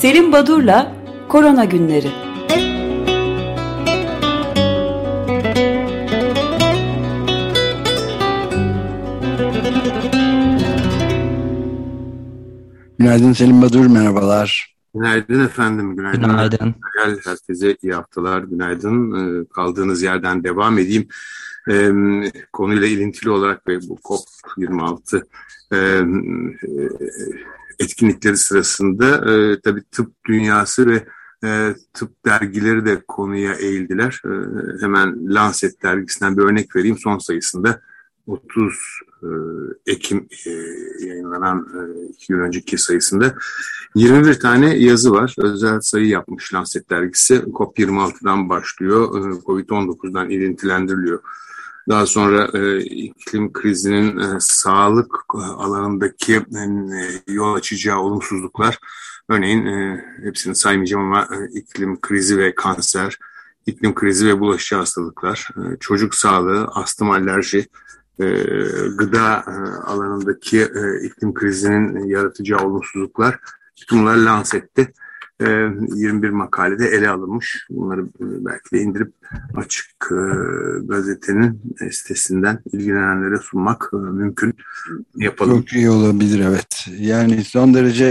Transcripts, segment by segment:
Selim Badur'la Korona Günleri. Günaydın Selim Badur, merhabalar. Günaydın efendim, günaydın. Günaydın. Herkese iyi haftalar, günaydın. Ee, kaldığınız yerden devam edeyim. Ee, konuyla ilintili olarak ve bu COP26 e, etkinlikleri sırasında e, tabii tıp dünyası ve e, tıp dergileri de konuya eğildiler. E, hemen Lancet dergisinden bir örnek vereyim. Son sayısında 30 e, Ekim e, yayınlanan e, iki gün önceki sayısında 21 tane yazı var. Özel sayı yapmış Lancet dergisi. COP26'dan başlıyor. Covid-19'dan ilintilendiriliyor. Daha sonra iklim krizinin sağlık alanındaki yol açacağı olumsuzluklar. Örneğin hepsini saymayacağım ama iklim krizi ve kanser, iklim krizi ve bulaşıcı hastalıklar, çocuk sağlığı, astım alerji, e, gıda e, alanındaki e, iklim krizinin yaratacağı olumsuzluklar bunlar Lancet'te 21 makalede ele alınmış. Bunları belki de indirip açık gazetenin sitesinden ilgilenenlere sunmak mümkün. Yapalım. Çok iyi olabilir evet. Yani son derece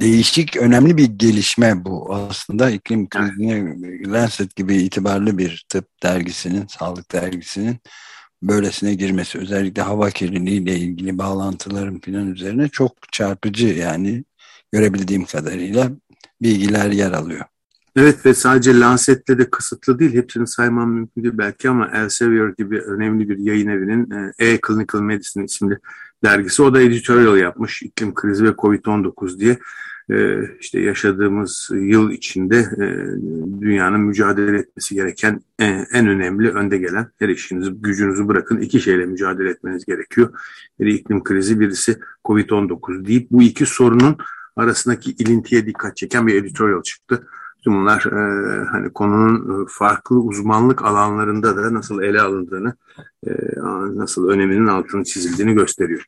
değişik, önemli bir gelişme bu aslında. iklim krizine Lancet gibi itibarlı bir tıp dergisinin, sağlık dergisinin böylesine girmesi özellikle hava kirliliği ile ilgili bağlantıların falan üzerine çok çarpıcı yani görebildiğim kadarıyla bilgiler yer alıyor. Evet ve sadece Lancet'le de kısıtlı değil. Hepsini saymam mümkün değil belki ama Elsevier gibi önemli bir yayın evinin e, E-Clinical Medicine isimli dergisi. O da editorial yapmış. iklim krizi ve Covid-19 diye. Ee, işte yaşadığımız yıl içinde e, dünyanın mücadele etmesi gereken en önemli önde gelen her işinizi gücünüzü bırakın iki şeyle mücadele etmeniz gerekiyor. Biri iklim krizi birisi Covid-19 deyip bu iki sorunun arasındaki ilintiye dikkat çeken bir editorial çıktı. Tüm bunlar e, hani konunun farklı uzmanlık alanlarında da nasıl ele alındığını, e, nasıl öneminin altını çizildiğini gösteriyor.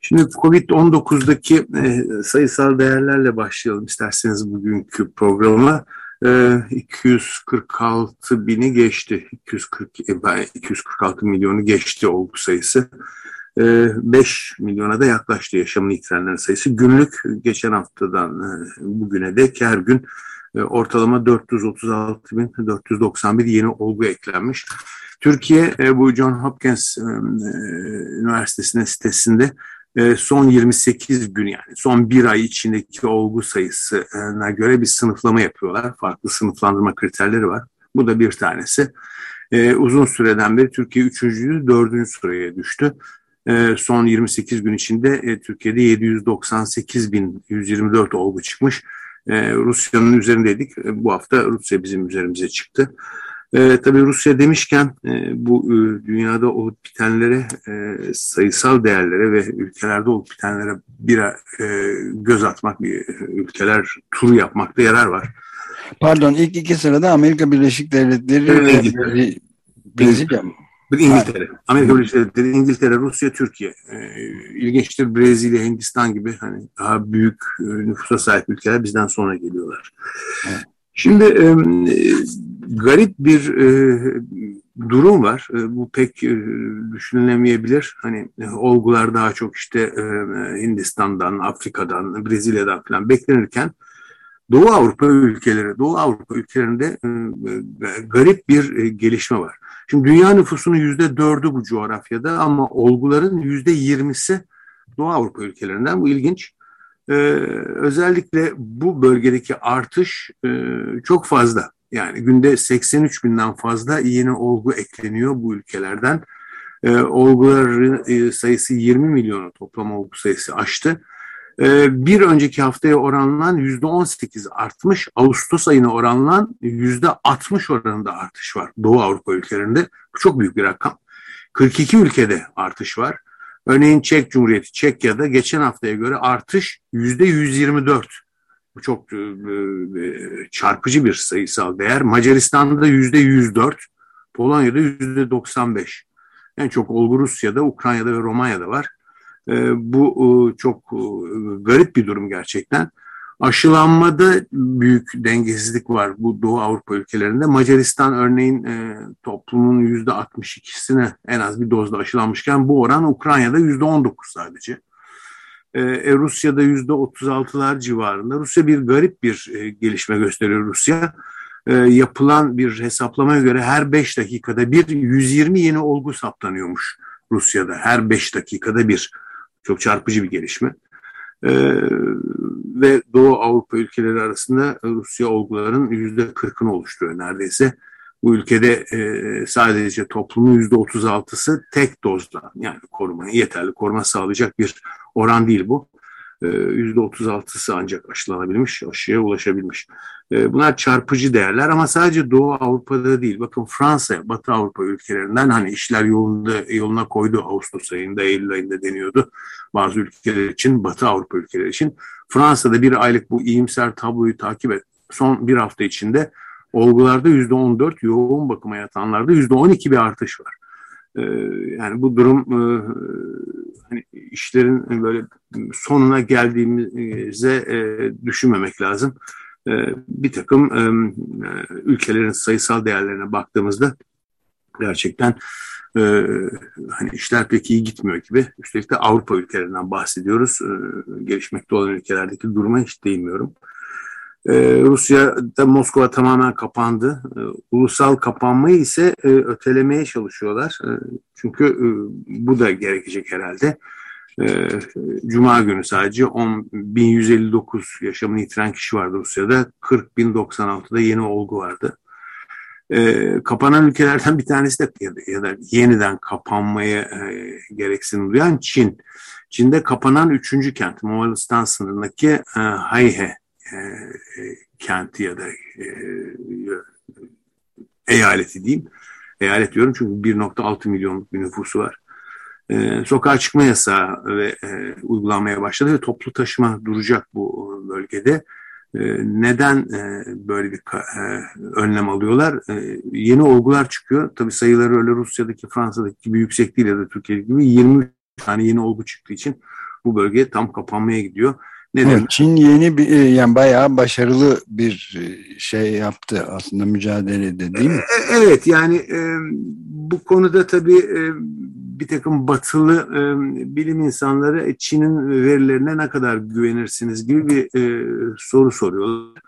Şimdi Covid-19'daki e, sayısal değerlerle başlayalım isterseniz bugünkü programa. E, 246 bini geçti. 240, e, 246 milyonu geçti olgu sayısı. E, 5 milyona da yaklaştı yaşamını yitirenlerin sayısı. Günlük geçen haftadan e, bugüne dek her gün e, ortalama 436 bin 491 yeni olgu eklenmiş. Türkiye e, bu John Hopkins Üniversitesi'nin sitesinde son 28 gün yani son bir ay içindeki olgu sayısına göre bir sınıflama yapıyorlar. Farklı sınıflandırma kriterleri var. Bu da bir tanesi. Uzun süreden beri Türkiye 3. 4. sıraya düştü. E, son 28 gün içinde Türkiye'de 798 bin 124 olgu çıkmış. Rusya'nın üzerindeydik. Bu hafta Rusya bizim üzerimize çıktı. E, tabii Rusya demişken e, bu e, dünyada olup bitenlere, e, sayısal değerlere ve ülkelerde olup bitenlere bir e, göz atmak, bir ülkeler turu yapmakta yarar var. Pardon ilk iki sırada Amerika Birleşik Devletleri evet, ve Brezilya mı? İngiltere. Amerika Birleşik Devletleri, İngiltere, Rusya, Türkiye. E, ilginçtir Brezilya, Hindistan gibi hani daha büyük e, nüfusa sahip ülkeler bizden sonra geliyorlar. Evet. Şimdi e, garip bir e, durum var. E, bu pek e, düşünülemeyebilir. Hani e, olgular daha çok işte e, Hindistan'dan, Afrika'dan, Brezilya'dan falan beklenirken Doğu Avrupa ülkeleri, Doğu Avrupa ülkelerinde e, e, garip bir e, gelişme var. Şimdi dünya nüfusunun yüzde dördü bu coğrafyada ama olguların yüzde yirmisi Doğu Avrupa ülkelerinden. Bu ilginç. Özellikle bu bölgedeki artış çok fazla. Yani günde 83 binden fazla yeni olgu ekleniyor bu ülkelerden. Olguların sayısı 20 milyonu toplam olgu sayısı aştı. E, bir önceki haftaya oranlan %18 artmış. Ağustos ayına oranlan %60 oranında artış var Doğu Avrupa ülkelerinde. Bu çok büyük bir rakam. 42 ülkede artış var. Örneğin Çek Cumhuriyeti, Çekya'da geçen haftaya göre artış yüzde 124. Bu çok e, e, çarpıcı bir sayısal değer. Macaristan'da yüzde 104, Polonya'da yüzde 95. En çok olgu Rusya'da, Ukrayna'da ve Romanya'da var. E, bu çok garip bir durum gerçekten. Aşılanmada büyük dengesizlik var bu Doğu Avrupa ülkelerinde. Macaristan örneğin e, toplumun %62'sine en az bir dozda aşılanmışken bu oran Ukrayna'da %19 sadece. E, e Rusya'da %36'lar civarında. Rusya bir garip bir e, gelişme gösteriyor Rusya. E, yapılan bir hesaplamaya göre her 5 dakikada bir 120 yeni olgu saptanıyormuş Rusya'da. Her 5 dakikada bir. Çok çarpıcı bir gelişme. Ee, ve Doğu Avrupa ülkeleri arasında Rusya olguların yüzde kırkını oluşturuyor neredeyse. Bu ülkede e, sadece toplumun yüzde otuz altısı tek dozla yani koruma, yeterli koruma sağlayacak bir oran değil bu. %36'sı ancak aşılanabilmiş, aşıya ulaşabilmiş. Ee, bunlar çarpıcı değerler ama sadece Doğu Avrupa'da değil. Bakın Fransa, Batı Avrupa ülkelerinden hani işler yolunda, yoluna koydu Ağustos ayında, Eylül ayında deniyordu. Bazı ülkeler için, Batı Avrupa ülkeleri için. Fransa'da bir aylık bu iyimser tabloyu takip et. Son bir hafta içinde olgularda %14, yoğun bakıma yatanlarda %12 bir artış var. Ee, yani bu durum e, hani işlerin böyle sonuna geldiğimize e, düşünmemek lazım. E, bir takım ülkelerin sayısal değerlerine baktığımızda gerçekten hani işler pek iyi gitmiyor gibi. Üstelik de Avrupa ülkelerinden bahsediyoruz. gelişmekte olan ülkelerdeki duruma hiç değinmiyorum. Ee, Rusya'da Moskova tamamen kapandı. Ee, ulusal kapanmayı ise e, ötelemeye çalışıyorlar. Ee, çünkü e, bu da gerekecek herhalde. Cuma günü sadece 10.159 yaşamını yitiren kişi vardı Rusya'da. 40.096'da yeni olgu vardı. kapanan ülkelerden bir tanesi de ya da, yeniden kapanmaya e, gereksinim duyan Çin. Çin'de kapanan üçüncü kent Moğolistan sınırındaki e, Hayhe e, e, kenti ya da e, eyaleti diyeyim. Eyalet diyorum çünkü 1.6 milyonluk bir nüfusu var. E, sokağa çıkma yasağı ve e, uygulanmaya başladı ve toplu taşıma duracak bu bölgede. E, neden e, böyle bir e, önlem alıyorlar? E, yeni olgular çıkıyor. Tabii sayıları öyle Rusya'daki, Fransa'daki gibi yüksek değil ya da Türkiye'deki gibi 23 tane yeni olgu çıktığı için bu bölge tam kapanmaya gidiyor. Ne evet, Çin yeni bir e, yani bayağı başarılı bir e, şey yaptı aslında mücadelede değil mi? E, evet yani bu konuda tabii bir takım batılı bilim insanları Çin'in verilerine ne kadar güvenirsiniz gibi bir soru soruyorlar.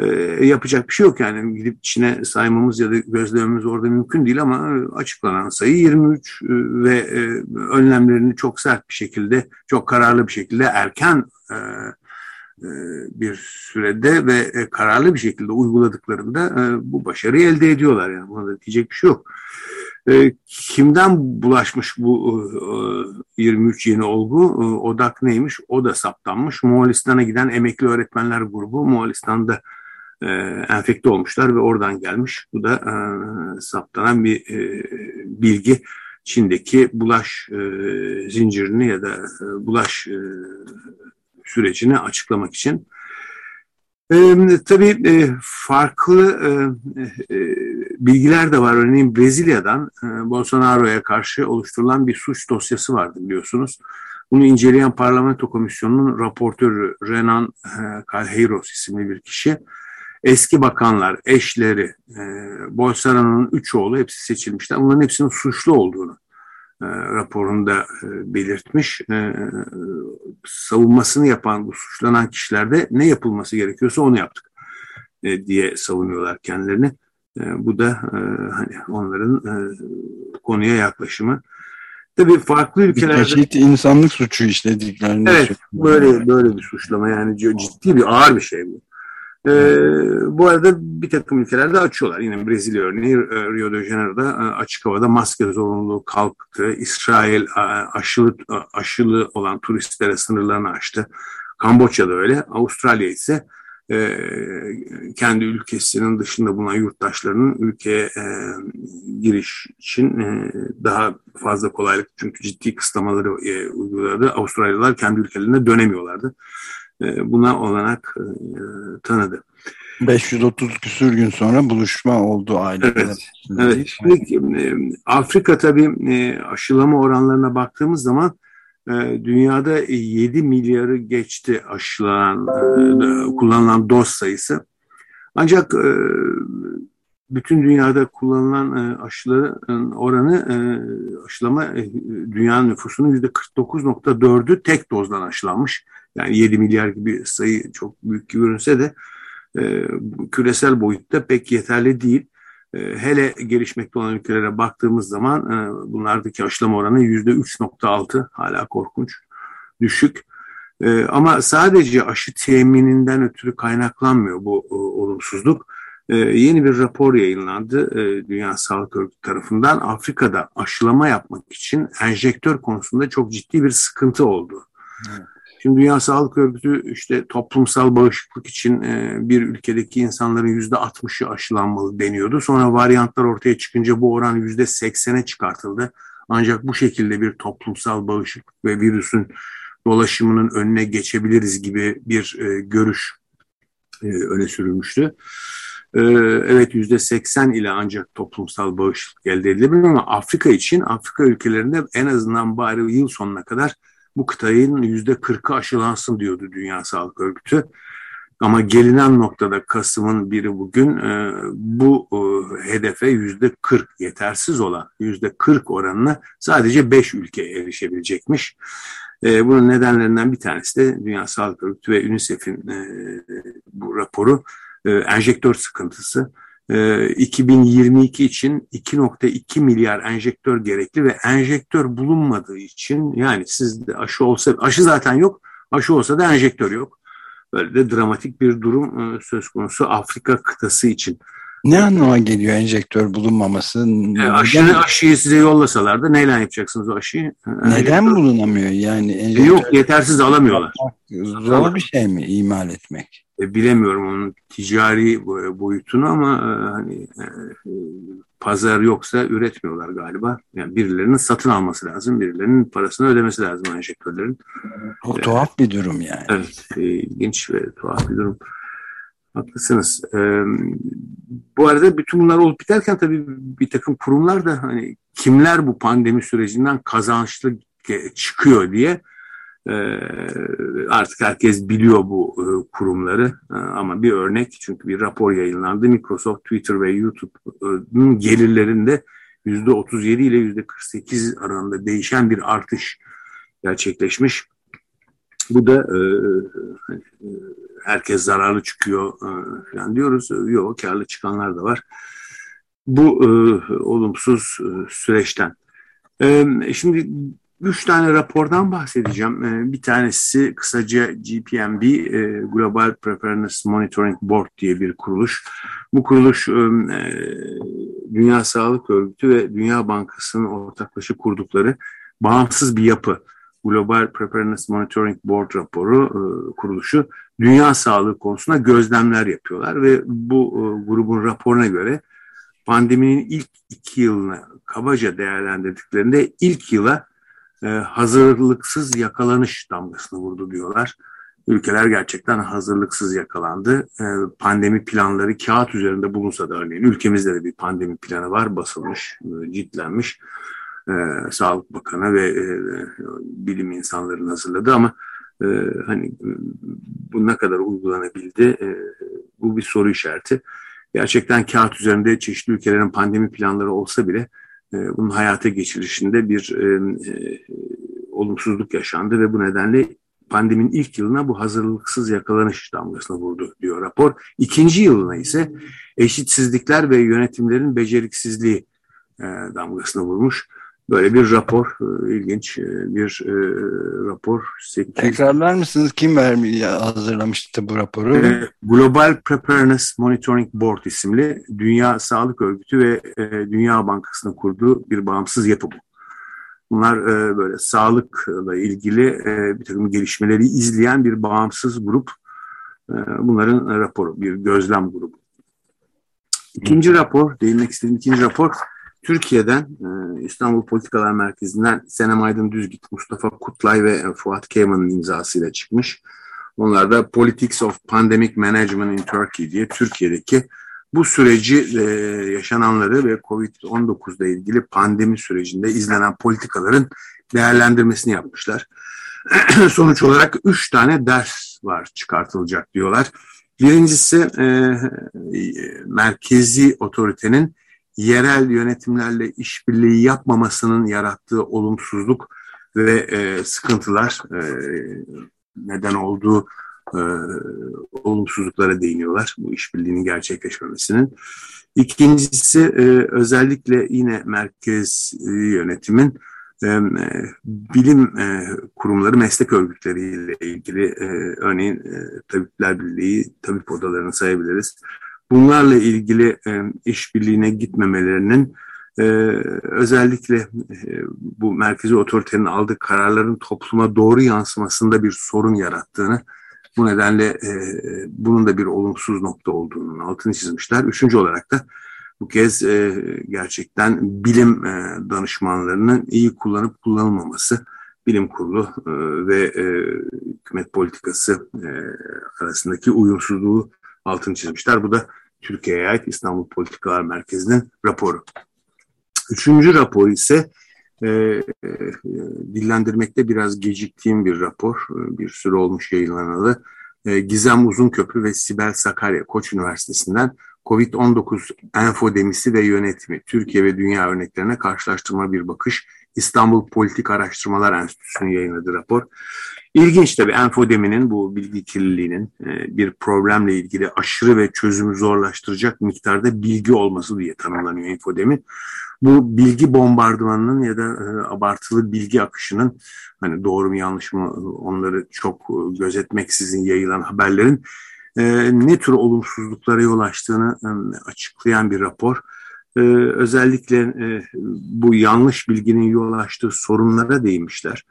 E, yapacak bir şey yok yani gidip Çin'e saymamız ya da gözlememiz orada mümkün değil ama açıklanan sayı 23 ve e, önlemlerini çok sert bir şekilde, çok kararlı bir şekilde erken e, e, bir sürede ve e, kararlı bir şekilde uyguladıklarında bu başarıyı elde ediyorlar. Yani buna da diyecek bir şey yok. Kimden bulaşmış bu 23 yeni olgu? Odak neymiş? O da saptanmış. Moğolistan'a giden emekli öğretmenler grubu Moğolistan'da enfekte olmuşlar ve oradan gelmiş. Bu da saptanan bir bilgi. Çin'deki bulaş zincirini ya da bulaş sürecini açıklamak için. E, tabii e, farklı e, e, bilgiler de var. Örneğin Brezilya'dan e, Bolsonaro'ya karşı oluşturulan bir suç dosyası vardı biliyorsunuz. Bunu inceleyen parlamento komisyonunun raportörü Renan e, Calheiros isimli bir kişi. Eski bakanlar, eşleri, e, Bolsonaro'nun üç oğlu hepsi seçilmişler. Bunların hepsinin suçlu olduğunu e, raporunda e, belirtmiş. E, savunmasını yapan bu suçlanan kişilerde ne yapılması gerekiyorsa onu yaptık diye savunuyorlar kendilerini. Bu da hani onların konuya yaklaşımı. Tabii farklı ülkelerde... Çeşit insanlık suçu işlediklerini... Evet, böyle, böyle bir suçlama yani ciddi bir ağır bir şey bu. Ee, bu arada bir takım ülkelerde açıyorlar. Yine Brezilya örneği e, Rio de Janeiro'da e, açık havada maske zorunluluğu kalktı. İsrail e, aşılı aşılı olan turistlere sınırlarını açtı. Kamboçya'da öyle. Avustralya ise e, kendi ülkesinin dışında bulunan yurttaşlarının ülkeye e, giriş için e, daha fazla kolaylık çünkü ciddi kısıtlamaları e, uyguladı. Avustralyalılar kendi ülkelerine dönemiyorlardı. E, buna olanak e, tanıdı. 530 küsür gün sonra buluşma oldu aile. Evet. evet. Şimdi, e, Afrika tabii aşılama oranlarına baktığımız zaman dünyada 7 milyarı geçti aşılanan, kullanılan doz sayısı. Ancak bütün dünyada kullanılan aşıların oranı aşılama dünyanın nüfusunun yüzde 49.4'ü tek dozdan aşılanmış. Yani 7 milyar gibi sayı çok büyük görünse de küresel boyutta pek yeterli değil. hele gelişmekte olan ülkelere baktığımız zaman bunlardaki aşılama oranı yüzde 3.6 hala korkunç, düşük. ama sadece aşı temininden ötürü kaynaklanmıyor bu olumsuzluk e, yeni bir rapor yayınlandı e, Dünya Sağlık Örgütü tarafından. Afrika'da aşılama yapmak için enjektör konusunda çok ciddi bir sıkıntı oldu. Evet. Şimdi Dünya Sağlık Örgütü işte toplumsal bağışıklık için e, bir ülkedeki insanların yüzde 60'ı aşılanmalı deniyordu. Sonra varyantlar ortaya çıkınca bu oran yüzde 80'e çıkartıldı. Ancak bu şekilde bir toplumsal bağışıklık ve virüsün dolaşımının önüne geçebiliriz gibi bir e, görüş e, öne sürülmüştü. Evet yüzde 80 ile ancak toplumsal bağışıklık elde edilebilir ama Afrika için Afrika ülkelerinde en azından bari yıl sonuna kadar bu kıtayın yüzde 40'ı aşılansın diyordu Dünya Sağlık Örgütü. Ama gelinen noktada Kasım'ın biri bugün e, bu e, hedefe yüzde 40 yetersiz olan yüzde 40 oranına sadece 5 ülke erişebilecekmiş. E, bunun nedenlerinden bir tanesi de Dünya Sağlık Örgütü ve UNICEF'in bu raporu e, enjektör sıkıntısı. 2022 e, için 2.2 milyar enjektör gerekli ve enjektör bulunmadığı için yani sizde aşı olsa aşı zaten yok aşı olsa da enjektör yok. Böyle de dramatik bir durum e, söz konusu Afrika kıtası için. Ne anlama geliyor enjektör bulunmaması? E, aşını, aşıyı size yollasalar da neyle yapacaksınız o aşıyı? Neden enjektör... bulunamıyor yani? Enjektör... Yok yetersiz alamıyorlar. Zor bir şey mi imal etmek? E, bilemiyorum onun ticari boyutunu ama e, hani e, pazar yoksa üretmiyorlar galiba. Yani birilerinin satın alması lazım, birilerinin parasını ödemesi lazım enjektörlerin. O tuhaf bir durum yani. Evet, ilginç ve tuhaf bir durum. Haklısınız. bu arada bütün bunlar olup biterken tabii bir takım kurumlar da hani kimler bu pandemi sürecinden kazançlı çıkıyor diye ee, artık herkes biliyor bu e, kurumları ee, ama bir örnek çünkü bir rapor yayınlandı. Microsoft, Twitter ve YouTube'un gelirlerinde %37 ile %48 arasında değişen bir artış gerçekleşmiş. Bu da e, e, herkes zararlı çıkıyor falan diyoruz. Yok karlı çıkanlar da var. Bu olumsuz süreçten. Şimdi Üç tane rapordan bahsedeceğim. Ee, bir tanesi kısaca GPMB, e, Global Preparedness Monitoring Board diye bir kuruluş. Bu kuruluş e, Dünya Sağlık Örgütü ve Dünya Bankası'nın ortaklaşa kurdukları bağımsız bir yapı. Global Preparedness Monitoring Board raporu e, kuruluşu dünya sağlığı konusunda gözlemler yapıyorlar ve bu grubun raporuna göre pandeminin ilk iki yılını kabaca değerlendirdiklerinde ilk yıla e, hazırlıksız yakalanış damgasını vurdu diyorlar. Ülkeler gerçekten hazırlıksız yakalandı. E, pandemi planları kağıt üzerinde bulunsa da örneğin ülkemizde de bir pandemi planı var basılmış, e, ciltlenmiş. E, Sağlık Bakanı ve e, bilim insanlarının hazırladı ama e, hani bu ne kadar uygulanabildi e, bu bir soru işareti. Gerçekten kağıt üzerinde çeşitli ülkelerin pandemi planları olsa bile e, bunun hayata geçirişinde bir e, e, olumsuzluk yaşandı ve bu nedenle pandeminin ilk yılına bu hazırlıksız yakalanış damgasını vurdu diyor rapor. İkinci yılına ise eşitsizlikler ve yönetimlerin beceriksizliği e, damgasını vurmuş. Böyle bir rapor, e, ilginç e, bir e, rapor. Tekrarlar mısınız? Kim vermiş, hazırlamıştı bu raporu? Global Preparedness Monitoring Board isimli Dünya Sağlık Örgütü ve Dünya Bankası'nın kurduğu bir bağımsız yapı bu. Bunlar böyle sağlıkla ilgili bir takım gelişmeleri izleyen bir bağımsız grup. Bunların raporu, bir gözlem grubu. İkinci rapor, değinmek istediğim ikinci rapor Türkiye'den e, İstanbul Politikalar Merkezi'nden Senem Aydın Düzgit, Mustafa Kutlay ve Fuat Keyman'ın imzasıyla çıkmış. Onlar da Politics of Pandemic Management in Turkey diye Türkiye'deki bu süreci e, yaşananları ve COVID-19 ile ilgili pandemi sürecinde izlenen politikaların değerlendirmesini yapmışlar. Sonuç olarak üç tane ders var çıkartılacak diyorlar. Birincisi e, merkezi otoritenin yerel yönetimlerle işbirliği yapmamasının yarattığı olumsuzluk ve e, sıkıntılar e, neden olduğu e, olumsuzluklara değiniyorlar bu işbirliğinin gerçekleşmemesinin. İkincisi e, özellikle yine merkez yönetimin e, bilim e, kurumları, meslek örgütleriyle ilgili e, örneğin e, Tabipler Birliği, tabip odalarını sayabiliriz. Bunlarla ilgili e, işbirliğine gitmemelerinin e, özellikle e, bu merkezi otoritenin aldığı kararların topluma doğru yansımasında bir sorun yarattığını, bu nedenle e, bunun da bir olumsuz nokta olduğunu altını çizmişler. Üçüncü olarak da bu kez e, gerçekten bilim e, danışmanlarının iyi kullanıp kullanılmaması, bilim kurulu e, ve e, hükümet politikası e, arasındaki uyumsuzluğu altını çizmişler. Bu da Türkiye'ye ait İstanbul Politikalar Merkezi'nin raporu. Üçüncü rapor ise e, e, dillendirmekte biraz geciktiğim bir rapor. E, bir süre olmuş yayınlanalı. E, Gizem Uzunköprü ve Sibel Sakarya Koç Üniversitesi'nden COVID-19 enfodemisi ve yönetimi, Türkiye ve dünya örneklerine karşılaştırma bir bakış, İstanbul Politik Araştırmalar Enstitüsü'nün yayınladığı rapor. İlginç tabii enfodeminin, bu bilgi kirliliğinin e, bir problemle ilgili aşırı ve çözümü zorlaştıracak miktarda bilgi olması diye tanımlanıyor enfodemi. Bu bilgi bombardımanının ya da e, abartılı bilgi akışının hani doğru mu yanlış mı onları çok e, gözetmeksizin yayılan haberlerin ne tür olumsuzluklara yol açtığını açıklayan bir rapor. E, özellikle e, bu yanlış bilginin yol açtığı sorunlara değinmişler.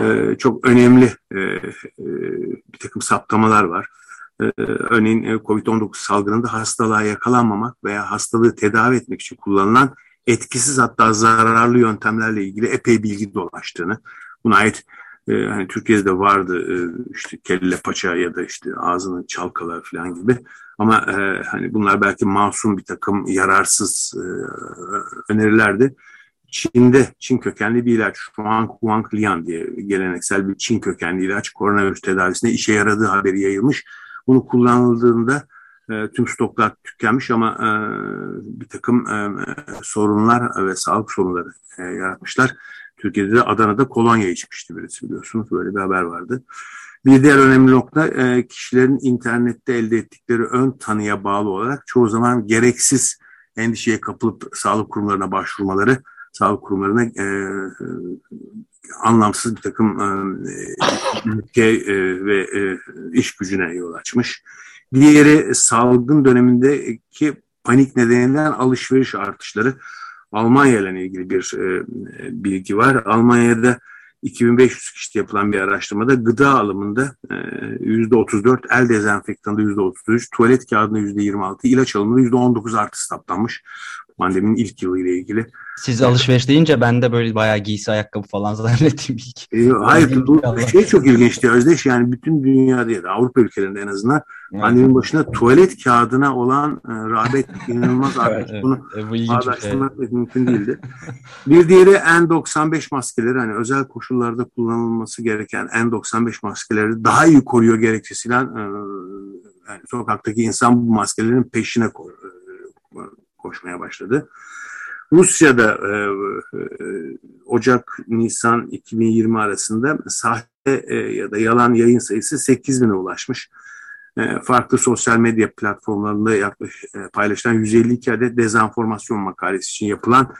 E, çok önemli e, e, bir takım saptamalar var. E, örneğin e, COVID-19 salgınında hastalığa yakalanmamak veya hastalığı tedavi etmek için kullanılan etkisiz hatta zararlı yöntemlerle ilgili epey bilgi dolaştığını, buna ait e, hani Türkiye'de vardı e, işte kelle paça ya da işte ağzını çalkalar falan gibi ama e, hani bunlar belki masum bir takım yararsız e, önerilerdi. Çin'de Çin kökenli bir ilaç Shuang Huang Lian diye geleneksel bir Çin kökenli ilaç koronavirüs tedavisinde işe yaradığı haberi yayılmış. Bunu kullanıldığında e, tüm stoklar tükenmiş ama e, bir takım e, sorunlar ve sağlık sorunları e, yaratmışlar. Türkiye'de de Adana'da kolonya içmişti birisi biliyorsunuz. Böyle bir haber vardı. Bir diğer önemli nokta e, kişilerin internette elde ettikleri ön tanıya bağlı olarak çoğu zaman gereksiz endişeye kapılıp sağlık kurumlarına başvurmaları, sağlık kurumlarına e, e anlamsız bir takım e, ülke ve e, iş gücüne yol açmış. Diğeri salgın dönemindeki panik nedeniyle alışveriş artışları. Almanya ile ilgili bir e, bilgi var. Almanya'da 2500 kişide yapılan bir araştırmada gıda alımında e, %34, el dezenfektanında %33, tuvalet kağıdında %26, ilaç alımında %19 artış saptanmış pandeminin ilk yılı ile ilgili. Siz alışveriş deyince ben de böyle bayağı giysi ayakkabı falan zannettim ilk. E, hayır bu şey çok ilginçti Özdeş yani bütün dünyada ya da Avrupa ülkelerinde en azından evet. pandeminin başına tuvalet kağıdına olan e, rağbet inanılmaz evet, Bunu e, bağdaştırmak şey. mümkün değildi. bir diğeri N95 maskeleri hani özel koşullarda kullanılması gereken N95 maskeleri daha iyi koruyor gerekçesiyle e, yani sokaktaki insan bu maskelerin peşine koyuyor koşmaya başladı. Rusya'da e, e, Ocak-Nisan 2020 arasında sahte e, ya da yalan yayın sayısı 8 bine ulaşmış. E, farklı sosyal medya platformlarında yaklaşık e, paylaşılan 152 adet dezenformasyon makalesi için yapılan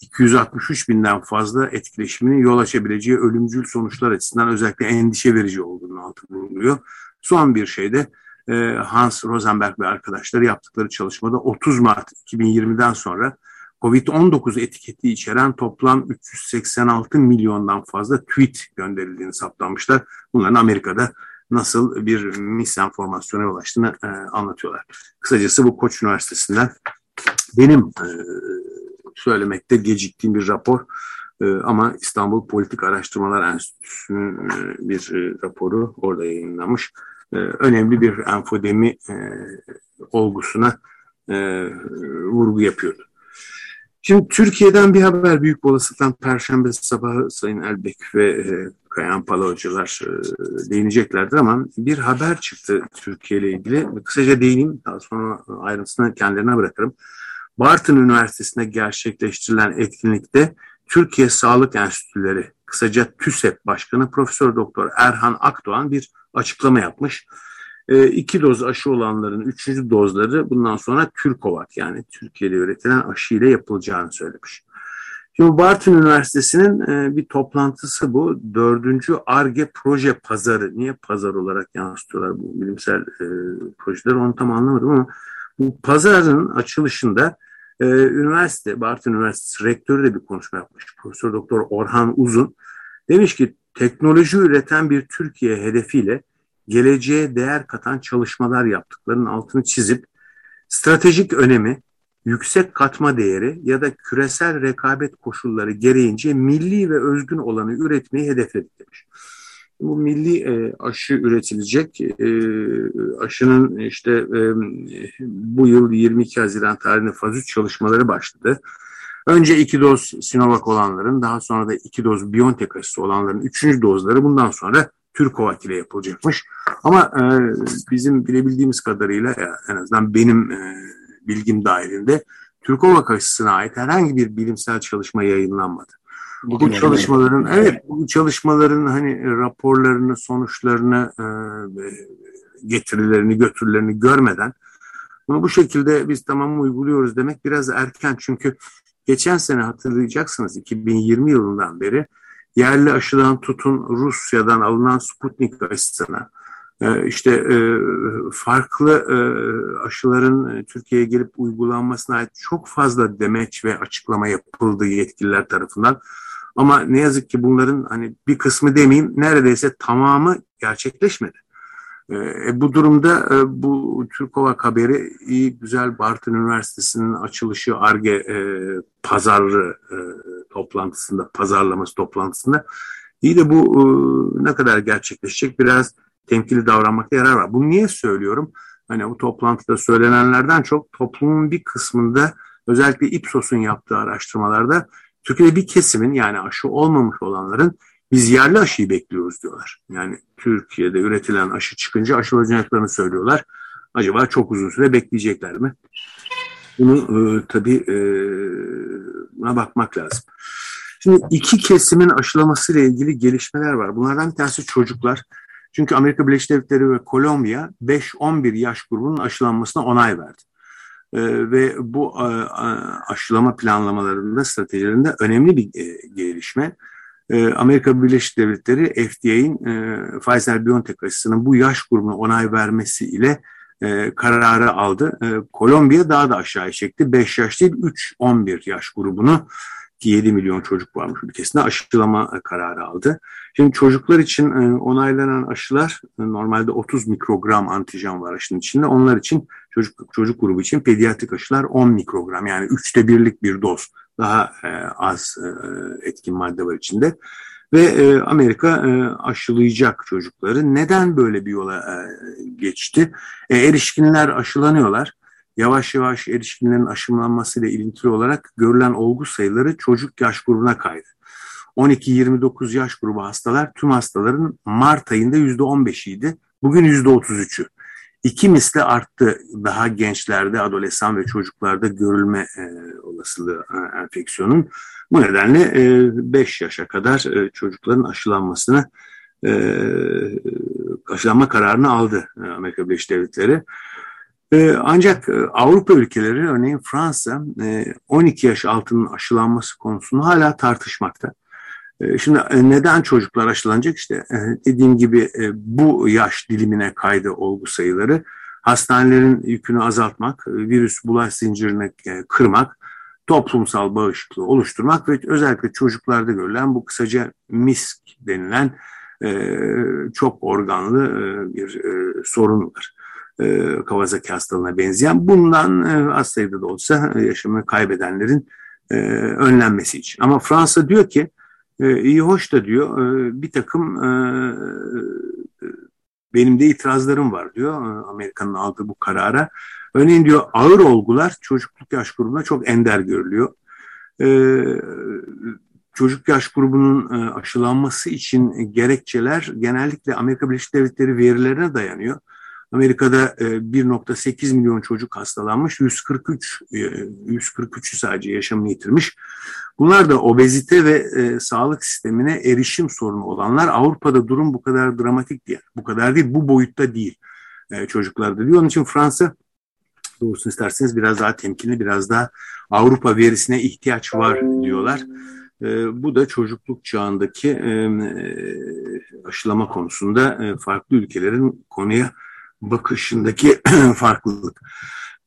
263 binden fazla etkileşiminin yol açabileceği ölümcül sonuçlar açısından özellikle endişe verici olduğunu altı vurguluyor. Son bir şey de e, Hans Rosenberg ve arkadaşları yaptıkları çalışmada 30 Mart 2020'den sonra COVID-19 etiketi içeren toplam 386 milyondan fazla tweet gönderildiğini saptamışlar. Bunların Amerika'da nasıl bir misenformasyona ulaştığını e, anlatıyorlar. Kısacası bu Koç Üniversitesi'nden benim e, söylemekte geciktiğim bir rapor e, ama İstanbul Politik Araştırmalar Enstitüsü'nün e, bir e, raporu orada yayınlanmış. E, önemli bir enfodemi e, olgusuna e, vurgu yapıyordu. Şimdi Türkiye'den bir haber büyük olasılıkla Perşembe sabahı Sayın Elbek ve e, Kayan Pala hocalar e, değineceklerdir ama bir haber çıktı Türkiye ile ilgili. Kısaca değineyim daha sonra ayrıntısını kendilerine bırakırım. Bartın Üniversitesi'nde gerçekleştirilen etkinlikte Türkiye Sağlık Enstitüleri kısaca TÜSEP Başkanı Profesör Doktor Erhan Akdoğan bir açıklama yapmış. E, iki doz aşı olanların üçüncü dozları bundan sonra Türkovat yani Türkiye'de üretilen aşı ile yapılacağını söylemiş. Şimdi Bartın Üniversitesi'nin e, bir toplantısı bu. Dördüncü ARGE proje pazarı. Niye pazar olarak yansıtıyorlar bu bilimsel e, projeleri onu tam anlamadım ama bu pazarın açılışında e, üniversite, Bartın Üniversitesi rektörü de bir konuşma yapmış. Profesör Doktor Orhan Uzun demiş ki teknoloji üreten bir Türkiye hedefiyle geleceğe değer katan çalışmalar yaptıklarının altını çizip stratejik önemi, yüksek katma değeri ya da küresel rekabet koşulları gereğince milli ve özgün olanı üretmeyi hedefledik demiş. Bu milli e, aşı üretilecek. E, aşının işte e, bu yıl 22 Haziran tarihinde faz 3 çalışmaları başladı. Önce iki doz Sinovac olanların, daha sonra da iki doz BioNTech aşısı olanların üçüncü dozları bundan sonra Türkovak ile yapılacakmış. Ama e, bizim bilebildiğimiz kadarıyla en azından benim e, bilgim dahilinde Türkovak aşısına ait herhangi bir bilimsel çalışma yayınlanmadı. Bugün bu çalışmaların evet. evet bu çalışmaların hani raporlarını, sonuçlarını, e, getirilerini, götürülerini görmeden bunu bu şekilde biz tamam uyguluyoruz demek biraz erken çünkü geçen sene hatırlayacaksınız 2020 yılından beri yerli aşıdan tutun Rusya'dan alınan Sputnik aşısına, e, işte e, farklı e, aşıların Türkiye'ye gelip uygulanmasına ait çok fazla demeç ve açıklama yapıldı yetkililer tarafından. Ama ne yazık ki bunların hani bir kısmı demeyeyim neredeyse tamamı gerçekleşmedi. E, bu durumda e, bu Türkovak haberi iyi güzel Bartın Üniversitesi'nin açılışı ARGE e, pazarı e, toplantısında, pazarlaması toplantısında iyi de bu e, ne kadar gerçekleşecek biraz temkili davranmakta yarar var. Bunu niye söylüyorum? Hani bu toplantıda söylenenlerden çok toplumun bir kısmında özellikle Ipsos'un yaptığı araştırmalarda Türkiye'de bir kesimin yani aşı olmamış olanların biz yerli aşıyı bekliyoruz diyorlar. Yani Türkiye'de üretilen aşı çıkınca aşı olacaklarını söylüyorlar. Acaba çok uzun süre bekleyecekler mi? Bunu e, tabii e, buna bakmak lazım. Şimdi iki kesimin aşılaması ile ilgili gelişmeler var. Bunlardan bir tanesi çocuklar. Çünkü Amerika Birleşik Devletleri ve Kolombiya 5-11 yaş grubunun aşılanmasına onay verdi. Ee, ve bu e, aşılama planlamalarında, stratejilerinde önemli bir e, gelişme. Ee, Amerika Birleşik Devletleri FDA'in e, Pfizer-BioNTech aşısının bu yaş grubuna onay vermesi ile e, kararı aldı. E, Kolombiya daha da aşağıya çekti. 5 yaş değil 3-11 yaş grubunu ki 7 milyon çocuk varmış ülkesinde aşılama kararı aldı. Şimdi çocuklar için e, onaylanan aşılar e, normalde 30 mikrogram antijen var aşının içinde. Onlar için çocuk çocuk grubu için pediatrik aşılar 10 mikrogram yani üçte birlik bir doz daha e, az e, etkin madde var içinde. Ve e, Amerika e, aşılayacak çocukları. Neden böyle bir yola e, geçti? E, erişkinler aşılanıyorlar. Yavaş yavaş erişkinlerin aşılanmasıyla ilintili olarak görülen olgu sayıları çocuk yaş grubuna kaydı. 12-29 yaş grubu hastalar tüm hastaların Mart ayında %15'iydi. Bugün %33'ü. İki misli arttı daha gençlerde, adolesan ve çocuklarda görülme e, olasılığı e, enfeksiyonun. Bu nedenle 5 e, yaşa kadar e, çocukların aşılanmasını e, aşılanma kararını aldı e, Amerika Birleşik Devletleri. E, ancak e, Avrupa ülkeleri örneğin Fransa e, 12 yaş altının aşılanması konusunu hala tartışmakta. E, şimdi e, neden çocuklar aşılanacak? İşte e, dediğim gibi bu yaş dilimine kaydı olgu sayıları. Hastanelerin yükünü azaltmak, virüs bulaş zincirini kırmak, toplumsal bağışıklığı oluşturmak ve özellikle çocuklarda görülen bu kısaca MISK denilen çok organlı bir sorun var. Kawasaki hastalığına benzeyen. Bundan az sayıda da olsa yaşamını kaybedenlerin önlenmesi için. Ama Fransa diyor ki e, iyi hoş da diyor e, bir takım e, e, benim de itirazlarım var diyor e, Amerika'nın aldığı bu karara. Örneğin diyor ağır olgular çocukluk yaş grubunda çok ender görülüyor. e, çocuk yaş grubunun e, aşılanması için gerekçeler genellikle Amerika Birleşik Devletleri verilerine dayanıyor. Amerika'da 1.8 e, milyon çocuk hastalanmış, 143 143'ü sadece yaşamını yitirmiş. Bunlar da obezite ve e, sağlık sistemine erişim sorunu olanlar. Avrupa'da durum bu kadar dramatik değil. Bu kadar değil, bu boyutta değil e, çocuklarda diyor. Onun için Fransa doğrusunu isterseniz biraz daha temkinli, biraz daha Avrupa verisine ihtiyaç var diyorlar. E, bu da çocukluk çağındaki e, e aşılama konusunda e, farklı ülkelerin konuya bakışındaki farklılık.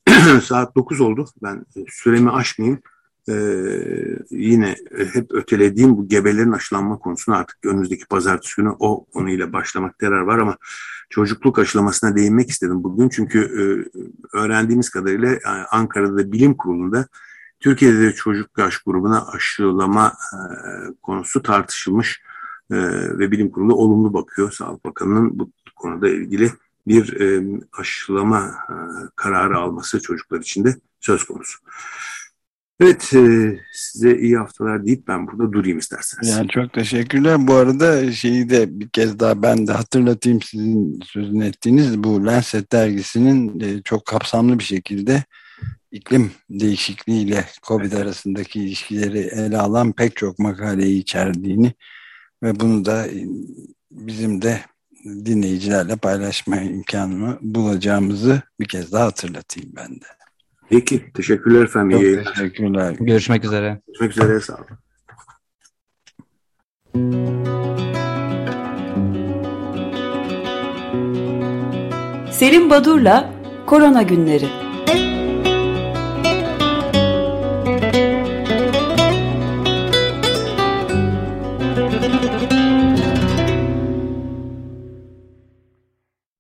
Saat 9 oldu. Ben e, süremi aşmayayım. Ee, yine hep ötelediğim bu gebelerin aşılanma konusunu artık önümüzdeki pazartesi günü o konuyla başlamak karar var ama çocukluk aşılamasına değinmek istedim bugün. Çünkü e, öğrendiğimiz kadarıyla e, Ankara'da bilim kurulunda Türkiye'de de çocuk yaş grubuna aşılama e, konusu tartışılmış e, ve bilim kurulu olumlu bakıyor. Sağlık Bakanı'nın bu konuda ilgili bir e, aşılama e, kararı alması çocuklar için de söz konusu. Evet e, size iyi haftalar deyip ben burada durayım isterseniz. Yani çok teşekkürler. Bu arada şeyi de bir kez daha ben de hatırlatayım sizin sözünü ettiğiniz bu Lancet dergisinin e, çok kapsamlı bir şekilde iklim değişikliğiyle COVID arasındaki ilişkileri ele alan pek çok makaleyi içerdiğini ve bunu da e, bizim de dinleyicilerle paylaşma imkanını bulacağımızı bir kez daha hatırlatayım ben de. Peki, teşekkürler efendim. Çok teşekkürler. Görüşmek üzere. Görüşmek üzere, sağ olun. Selim Badur'la Korona Günleri